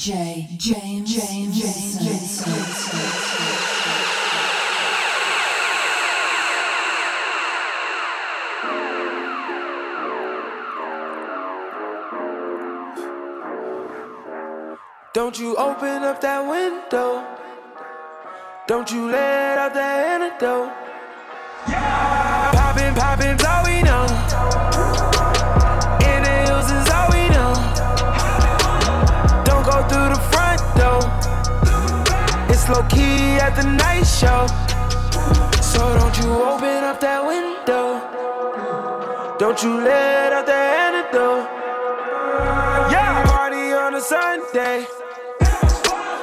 DJ James James James. Don't you open up that window. Don't you let out that antidote. Low key at the night show. So don't you open up that window. Don't you let out that antidote. Yeah, party on a Sunday.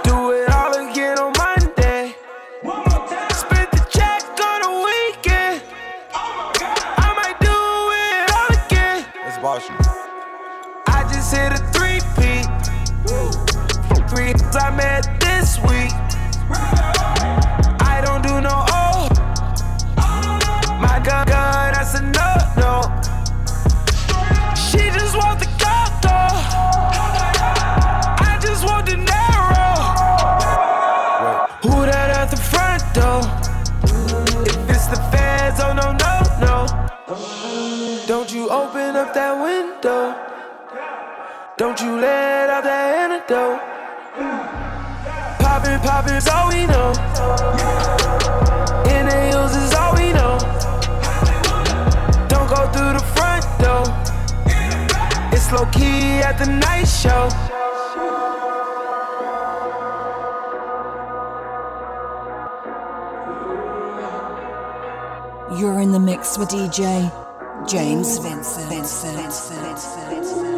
Do it all again on Monday. Spent the check on the weekend. I might do it all again. That's Boston. I just hit a three P. Three hits I met up that window. Don't you let out that antidote. Poppin', poppin' is all we know. Is all we know. Don't go through the front door. It's low key at the night show. You're in the mix with DJ James Vincent. Vincent. Vincent. Vincent.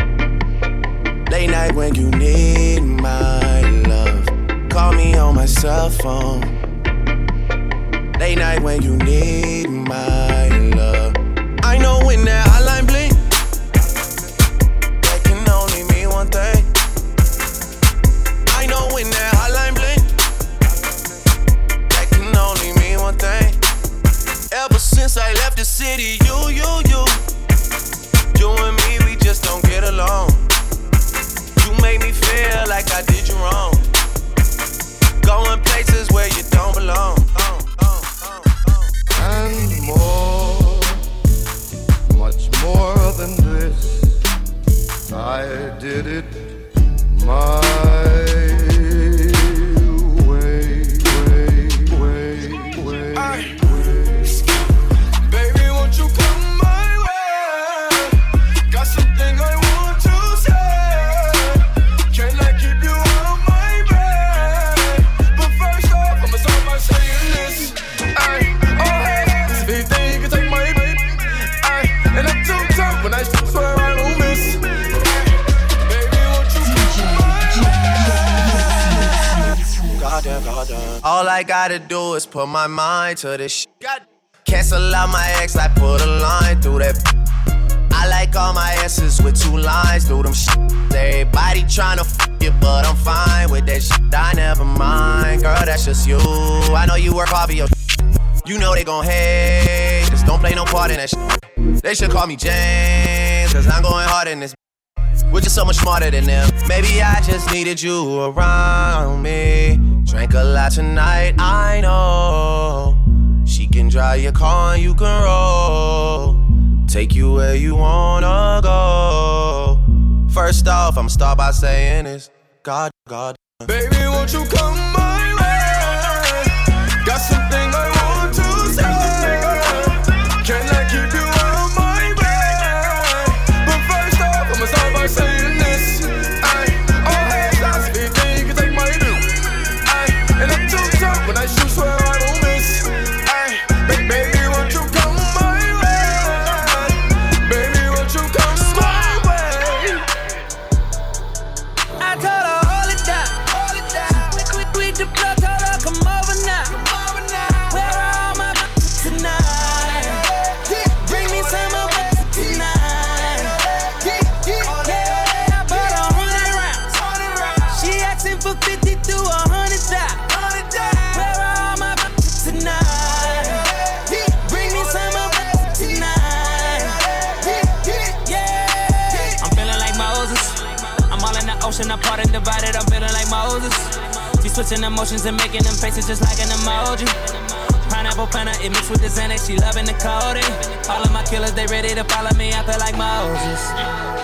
Late night when you need my love. Call me on my cell phone. Late night when you need my love. I know when that hotline blink, that can only mean one thing. I know when that hotline blink, that can only mean one thing. Ever since I left the city, you, you, you, you and me, we just don't get along. Feel like I did you wrong. Going places where you don't belong. And more, much more than this. I did it put my mind to this shit. Cancel out my ex, I put a line through that. I like all my S's with two lines through them shit. Everybody tryna f you, but I'm fine with that shit. I never mind, girl, that's just you. I know you work hard for your You know they gon' hate, just don't play no part in that shit. They should call me James, cause I'm going hard in this. We're just so much smarter than them. Maybe I just needed you around me. Drank a lot tonight, I know. She can drive your car and you can roll. Take you where you wanna go. First off, I'ma start by saying this God, God. Baby, won't you come my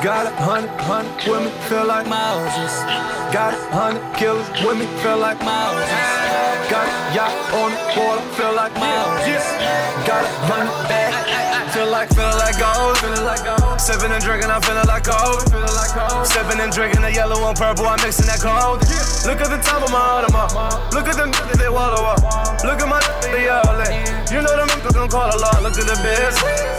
Got a hundred, hundred women feel like Moses. Got a hundred killers me, feel like Moses. Got a yacht on the water, feel like Moses. Got a hundred bags, feel like, feel like gold, feeling like. Sipping and drinking, I'm feeling like gold, feeling like. Sipping and drinking the yellow and purple, I'm mixing that cold. Look at the top of my Audemars, look at them that they wallow up. Look at my they all in. You know them niggas gon' call a lot. Look at the biz.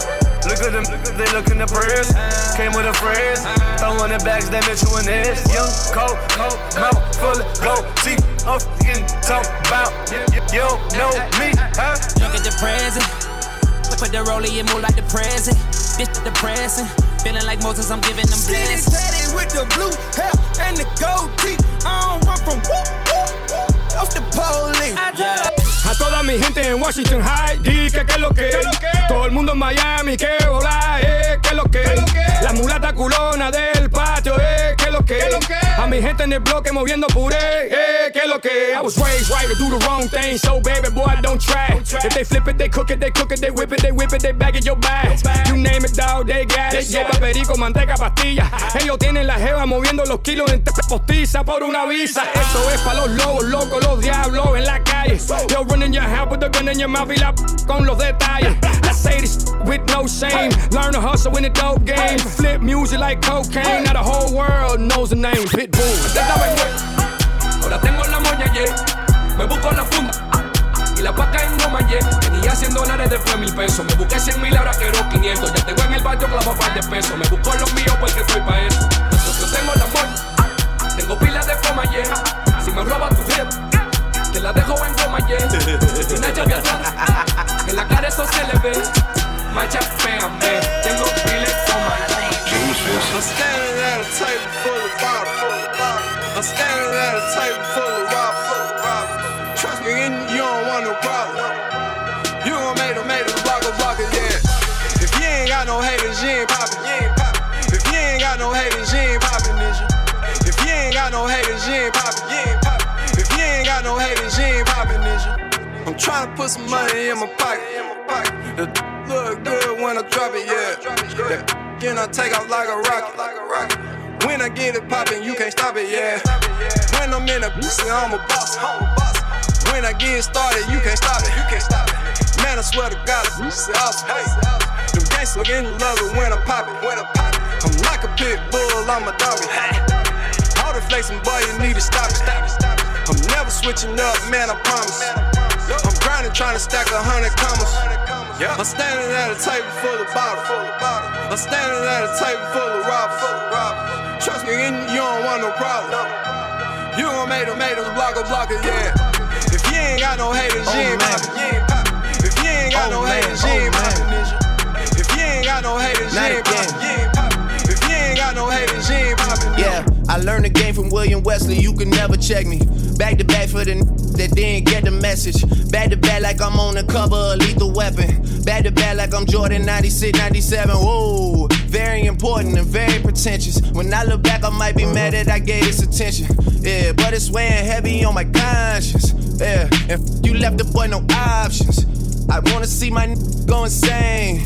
Look at them, they look in the prayers. Came with a phrase. Throwing the bags that met you in this. Young, cold, cold, mouth full of gold. Teeth up, getting talk about. You, you, you don't know me, huh? Look at the present. Put the rollie and move like the present. This depressing. Feeling like Moses, I'm giving them blessings. tatted with the blue hair and the gold teeth. I don't run from whoop, whoop, whoop, off the police. I told her A toda mi gente en Washington High, di que qué lo que. Todo el mundo en Miami, que hola, eh, que lo que. La mulata culona del patio, eh, que lo que. A mi gente en el bloque moviendo puré, eh, que lo que. I was raised right to do the wrong thing, so baby boy, don't try. If they flip it, they cook it, they cook it, they whip it, they whip it, they bag it your bag. You name it, dog, they got it. Lleva perico, manteca, pastilla. Ellos tienen la jeva moviendo los kilos en postiza por una visa. Esto es pa' los lobos, locos, los diablos en la calle. Yo running your house with the gun in your mouth y la con los detalles. I say this with no shame. Learn to hustle in the dope game. Flip music like cocaine. Now the whole world knows the name Pitbull. Me busco la funda y la paca en goma yeah. Tenía 100 dólares después mil pesos. Me busqué 100 mil, ahora quiero 500. Ya tengo en el barrio clavo par de pesos. Me busco los míos porque estoy pa' eso. Yo tengo la moña, tengo pilas de fama yeah. Si me roba tu jefe, te la dejo en goma yeah. Una llave atrás, en la cara eso se le ve. Macha fea, me tengo pilas de fama I'm standing at a table full of bottles. I'm standing at a tryna put some money in my pocket. The look good when I drop it, yeah. That then I take off like a rocket. When I get it poppin', you can't stop it, yeah. When I'm in a pussy, I'm a boss. When I get started, you can't stop it. You can't stop it. Man, I swear to God, it's pussy awesome. Them gangsters getting love it when I pop it. When I pop it, I'm like a pit bull, I'm a doggy. All the flexing, boy, you need to stop it. I'm never switching up, man, I promise. Grinding, trying to stack a hundred commas. I'm standing at a table full of bottles. I'm standing at a table full of robbers. Trust me, you don't want no problem. You gon' make them, make them block a blocker, yeah. If ain't got no haters, you ain't poppin'. If you ain't got no haters, you ain't poppin'. If you ain't got no haters, you ain't poppin'. Learned the game from William Wesley. You can never check me. Back to back for the n- that didn't get the message. Back to back like I'm on the cover of Lethal Weapon. Back to back like I'm Jordan 96, 97. Whoa, very important and very pretentious. When I look back, I might be uh-huh. mad that I gave this attention. Yeah, but it's weighing heavy on my conscience. Yeah, and f- you left the boy no options. I wanna see my n- go insane.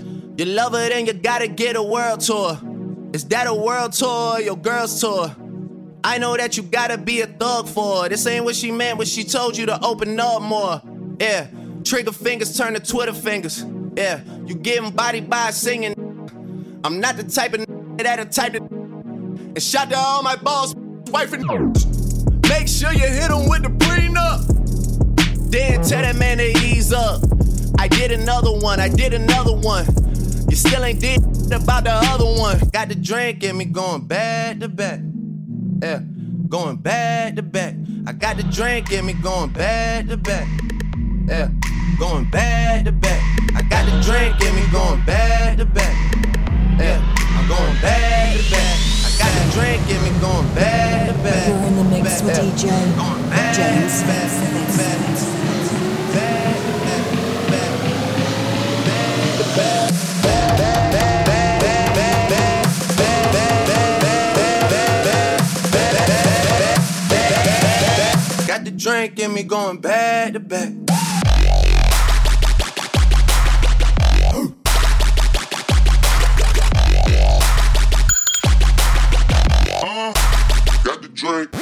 You love her, then you gotta get a world tour. Is that a world tour or your girl's tour? I know that you gotta be a thug for her. This ain't what she meant when she told you to open up more. Yeah, trigger fingers turn to Twitter fingers. Yeah, you getting body by singing. I'm not the type of that'll type of. And shout to all my boss, wife and. Make sure you hit him with the prenup. Then tell that man to ease up. I did another one, I did another one. You still ain't did about the other one. Got the drink in me going back to back. Yeah, going back to back. I got the drink in me going back to back. Yeah, going back to back. I got the drink in me going back to back. Yeah, I'm going back to back. I got the drink in me going back to back. You're in the mix with DJ James back, back, back, drink in me going back to back. Uh, got the drink.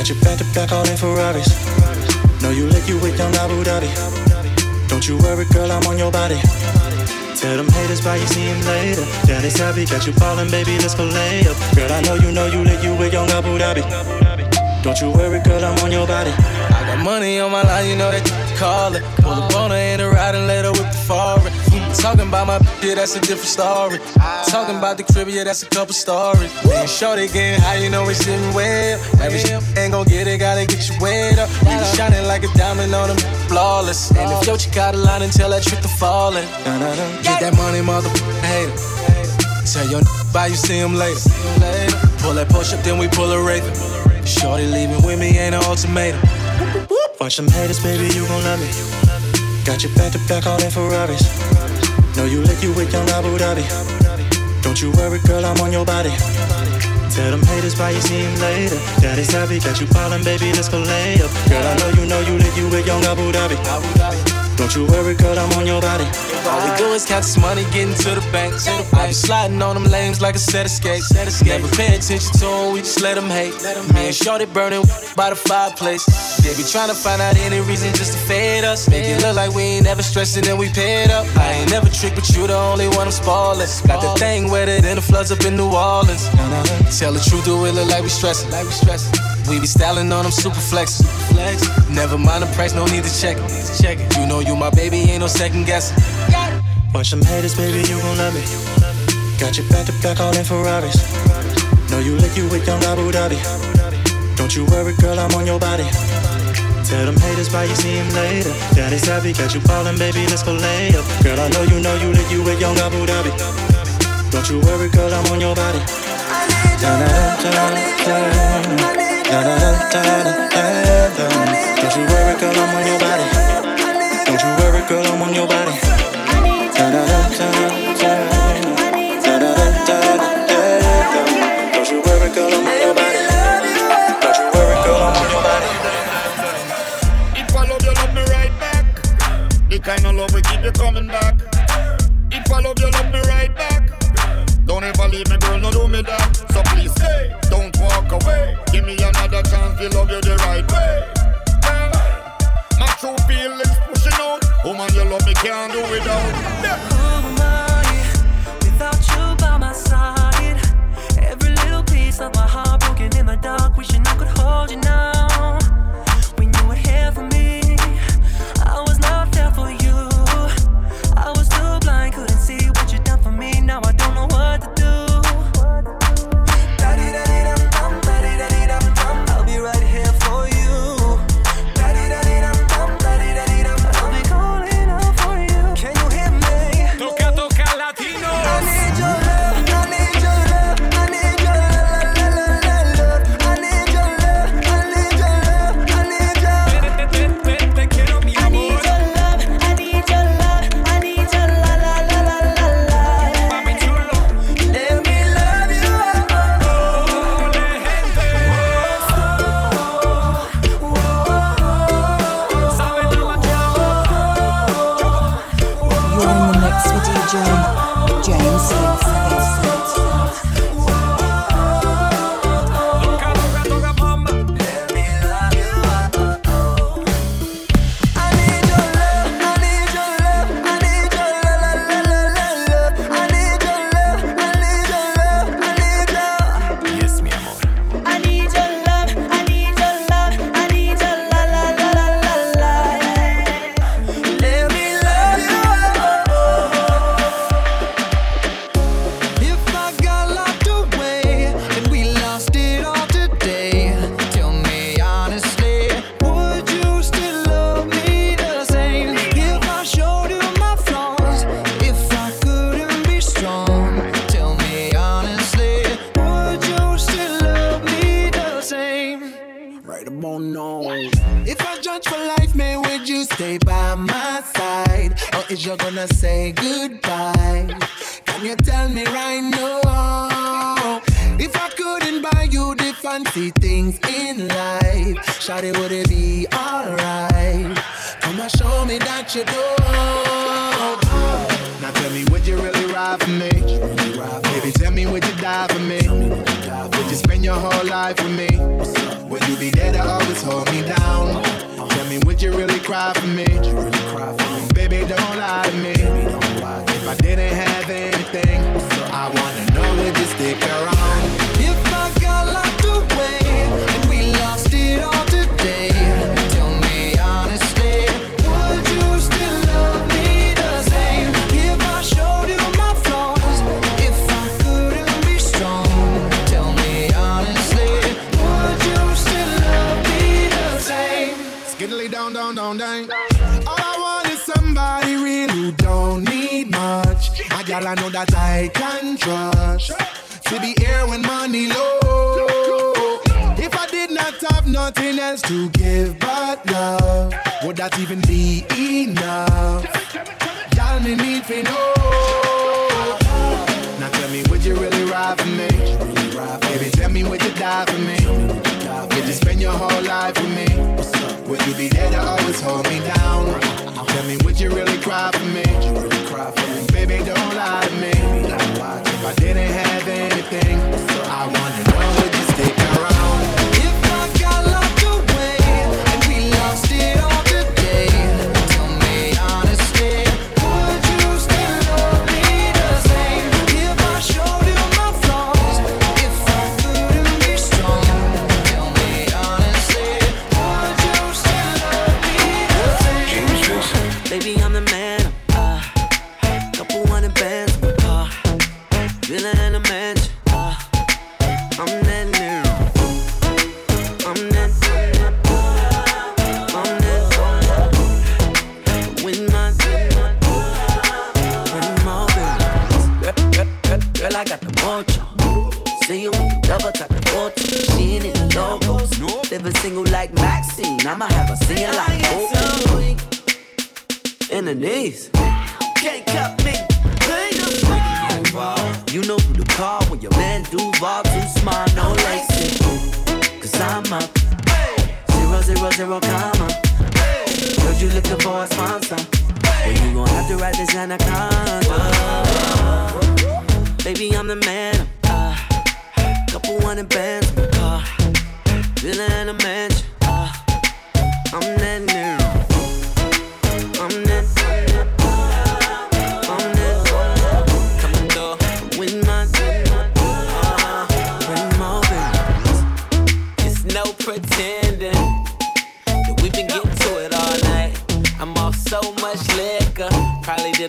Got you back to back all in Ferraris. Know you lick you with young Abu Dhabi. Don't you worry, girl, I'm on your body. Tell them haters why you see him later. Daddy's happy, got you ballin', baby, let's go lay up. Girl, I know you know you lick you with young Abu Dhabi. Don't you worry, girl, I'm on your body. I got money on my line, you know that you call it. Pull up on her in a ride and let her whip the foreign. Talking about my yeah, that's a different story. Talking about the crib, yeah, that's a couple stories. And shorty getting high, you know it's sitting well. Every shit ain't gon' get it, gotta get you wet up. You be shining like a diamond on them, flawless. And if your chick got a line and tell that trick to falling. Get that money, motherfucker, hater. Tell your bye, you see him later. Pull that push up, then we pull a raven. Shorty leaving with me ain't an ultimatum. Watch them haters, baby, you gon' love me. Got your back to back all in Ferraris. Know you lick you with young Abu Dhabi. Don't you worry, girl, I'm on your body. Tell them haters why you see him later. Daddy's happy, got you ballin', baby, let's go lay up. Girl, I know you know you lick you with young Abu Dhabi. Don't you worry, girl, I'm on your body. All we do is count this money, getting to the bank. to I be sliding on them lanes like a set of skates. Never pay attention to them, we just let them hate. Me and Shorty burning by the fireplace. They be trying to find out any reason just to fade us. Make it look like we ain't never stressing and we paid up. I ain't never tricked, but you the only one I'm spoiling. Got the thing wetter than the floods up in New Orleans. Tell the truth, do it look like we stressing. Like we stressing. We be styling on them super flexes. Flex. Never mind the price, no need to check it. Check it. You know you my baby, ain't no second guessing. Bunch of haters, baby, you gon' love me. Got you back to back all in Ferraris. Know you lick you with young Abu Dhabi. Don't you worry, girl, I'm on your body. Tell them haters why you see him later. Daddy's happy, got you ballin', baby, let's go lay up. Girl, I know you know you lick you with young Abu Dhabi. Don't you worry, girl, I'm on your body. Da da da don't you worry, I'm on your body. Don't you worry, I'm on your body. Don't you worry, I'm on your body. Don't you worry, I'm on your body. If I love you, love me right back. The kind of love we keep you coming back. If I love you, love me right back. Don't ever leave me, girl, no do me that. So please stay away. Give me another chance to love you the right way. My true feelings pushing out. Woman, you love me, can't do without. Without you by my side? Every little piece of my heart broken in the dark, wishing I could hold you now. I know that I can trust. To be here when money low. If I did not have nothing else to give but love, would that even be enough? Y'all me need to know. Now tell me, would you really ride for me? Baby, tell me, would you die for me? Would you spend your whole life with me? Would you be there to always hold me down? Tell me, would you really cry for me? Baby, don't lie to me. If I didn't have anything, the knees. Can't cut me. You know who to call when your man Duval too smart, no laces. Cause I'm up. Zero, zero, zero, comma. Heard you looking for a sponsor. Well, you gon' have to write this anaconda. Baby, I'm the man. Uh, couple hundred bands, uh, villa and a mansion. Uh, I'm that nigga.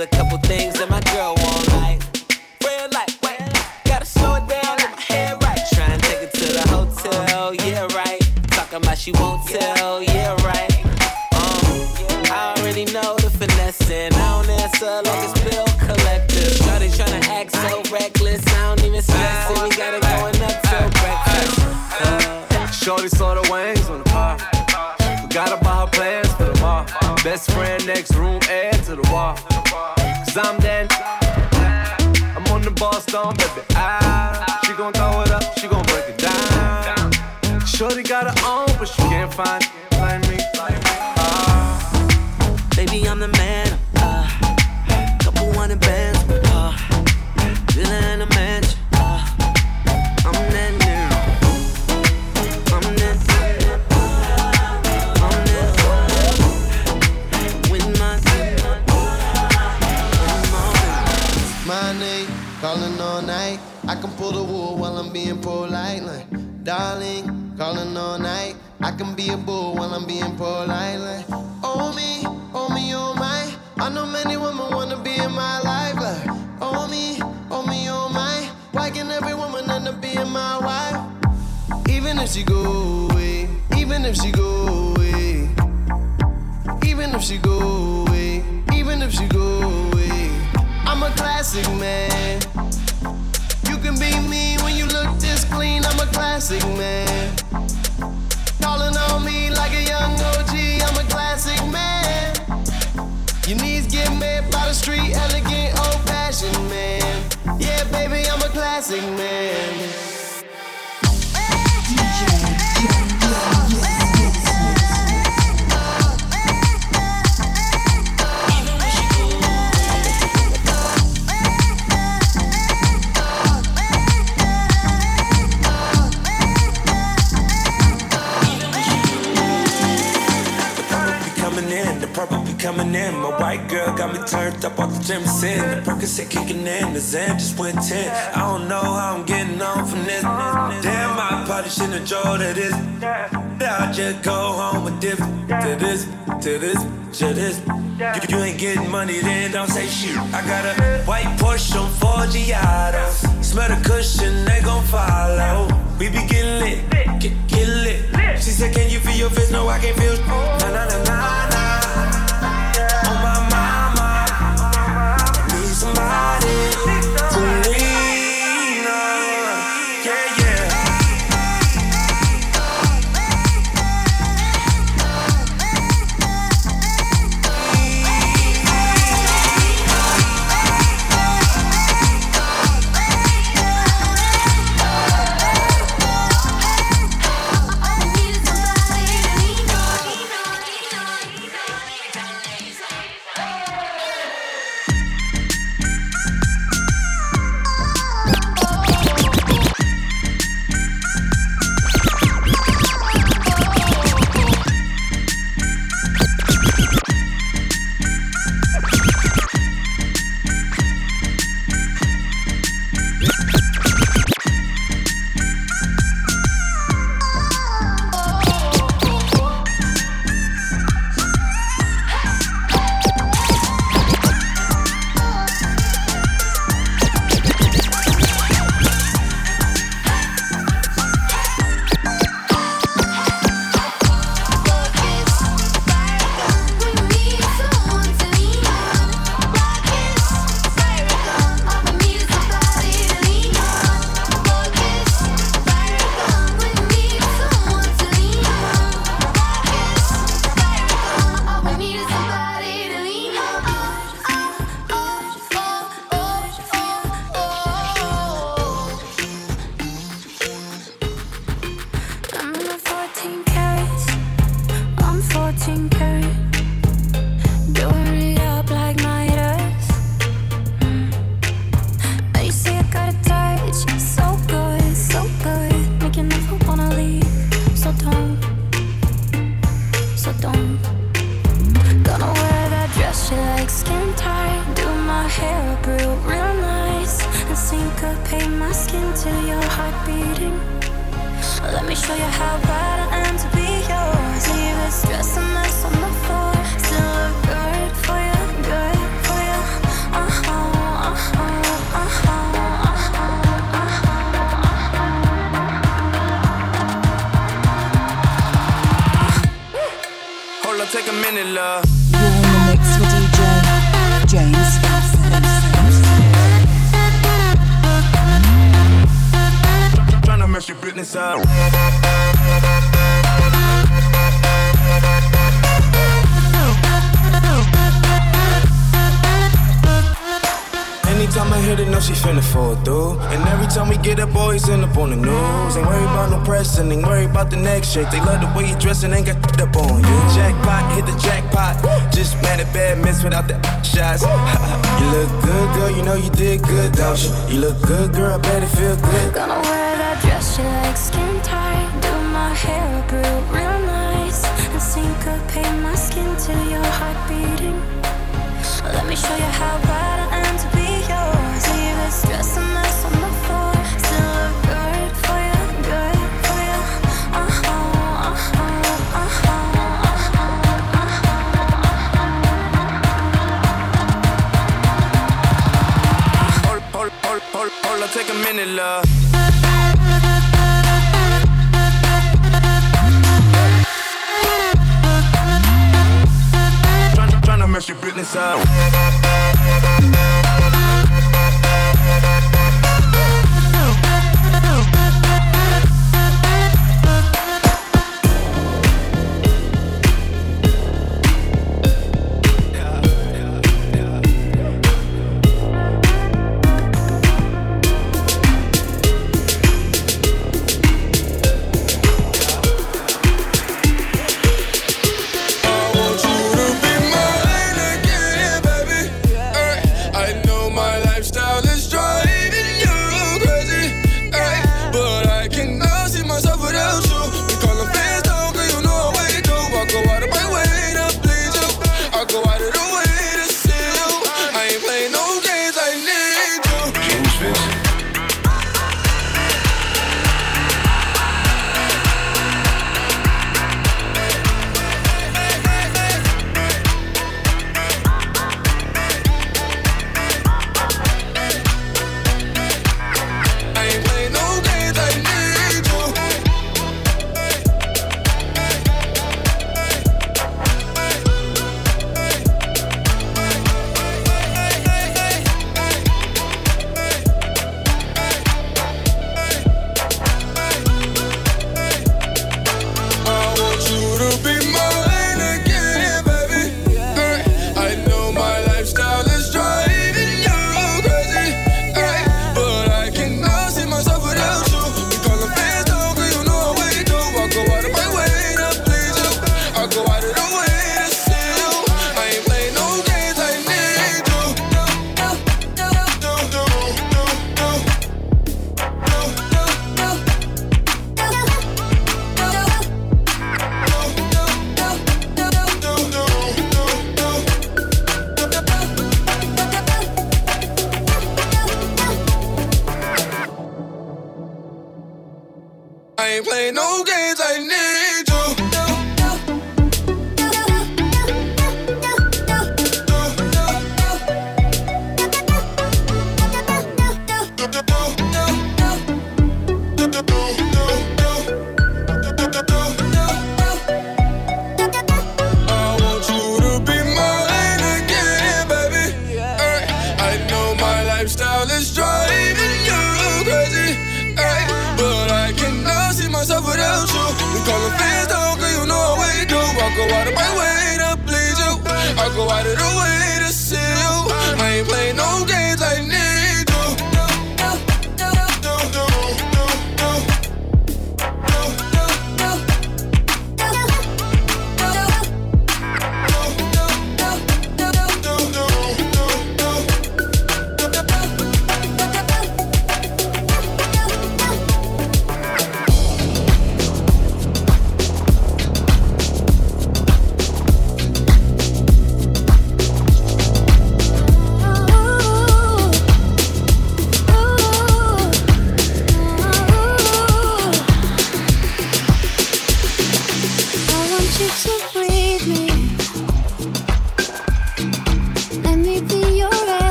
A couple things that my on ball stone, baby. Ah, she gon' throw it up, she gon' break it down. Shorty got her own, but she can't find it like me. Ah. Baby, I'm the man. Can be a bull while I'm being polite. Like, oh me, oh me, oh my. I know many women wanna be in my life. Like, oh me, oh me, oh my. Why can every woman end up being my wife? Even if she go away, even if she go away, even if she go away, even if she go away. I'm a classic man. You can be me when you look this clean. I'm a classic man. On me like a young OG. I'm a classic man. Your knees get made by the street, elegant, old fashioned man. Yeah, baby, I'm a classic man. be coming in. My white girl got me turned up off the Jameson. The Percocet kicking in, the Zen just went 10. I don't know how I'm getting on from this. Damn, I probably shouldn't drove to this. I'll just go home with this, to this, to this, to this. If you ain't getting money, then don't say shit. I got a white Porsche on Forgiatos. Smell the cushion, they gon' follow. We be getting lit, get, get lit. She said, Can you feel your face? No, I can't feel. Nah, nah, nah, nah, nah. about the next shake. They love the way you dress and ain't got up on you. Jackpot, hit the jackpot. Just mad at bad miss without the shots. you look good, girl, you know you did good, don't you? You look good, girl, I bet it feel good. Gonna wear that dress you like skin tight. Do my hair up real, real nice. And syncopate my skin to your heart beating. Let me show you how right I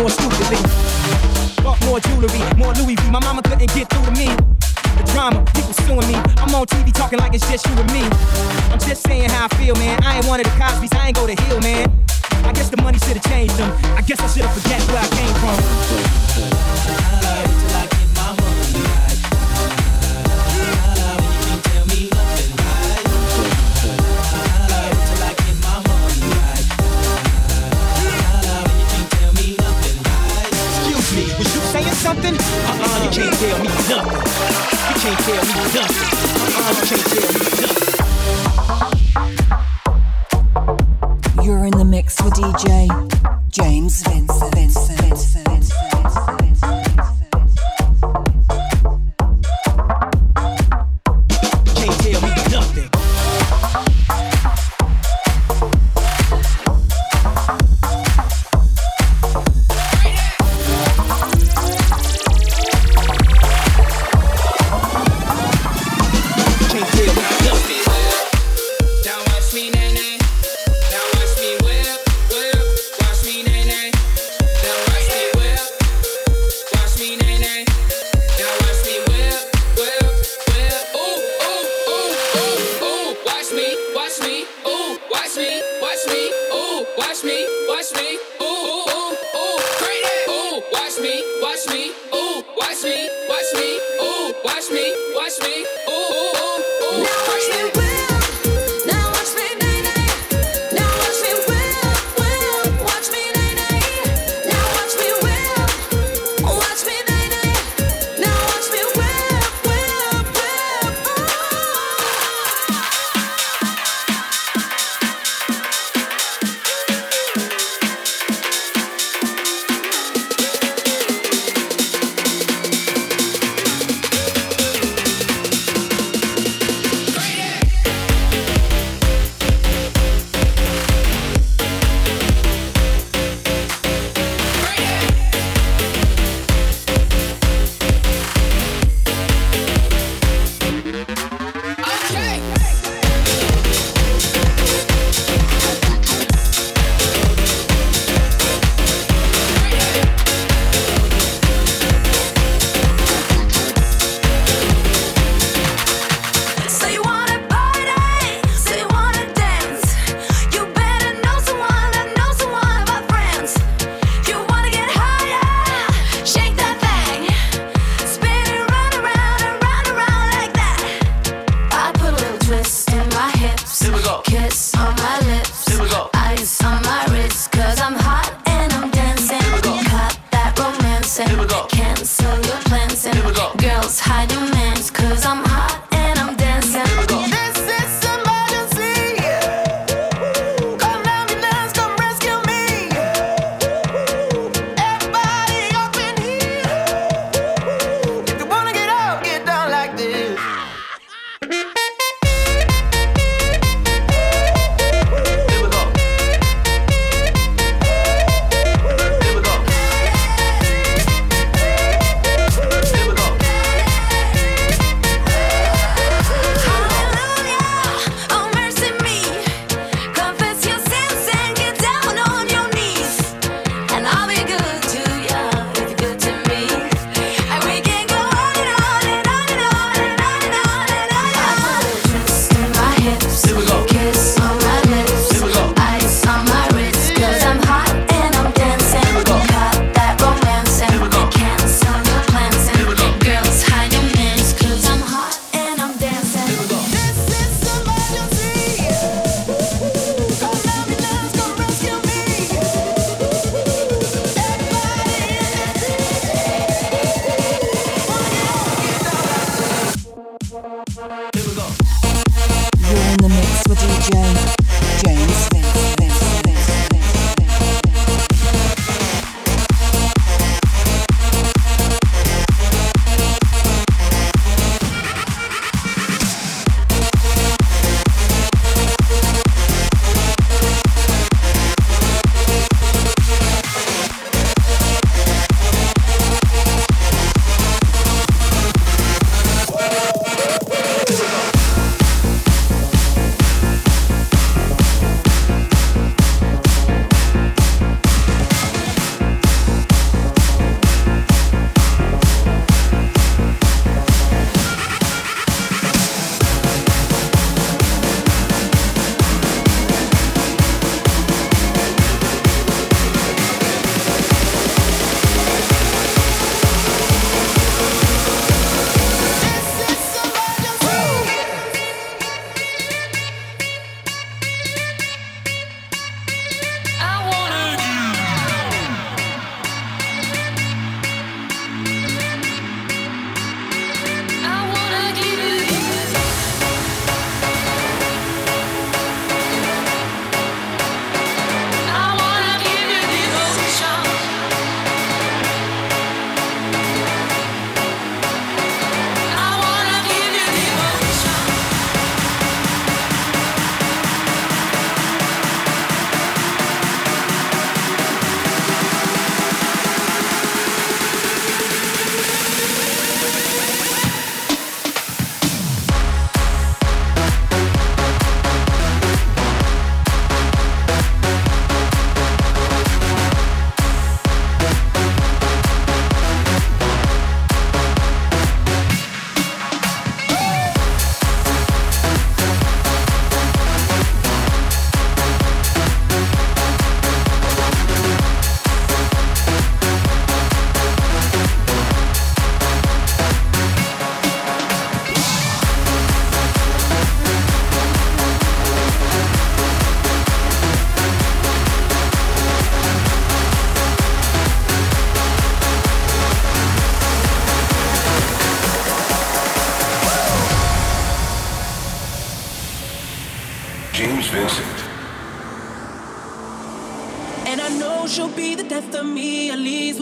more stupidly. Bought more jewelry, more Louis V. My mama couldn't get through to me. The drama, people suing me. I'm on TV talking like it's just you and me. I'm just saying how I feel, man. I ain't one of the Cosby's, I ain't go to Yale, man. I guess the money should've changed them. I guess I should've forgiven.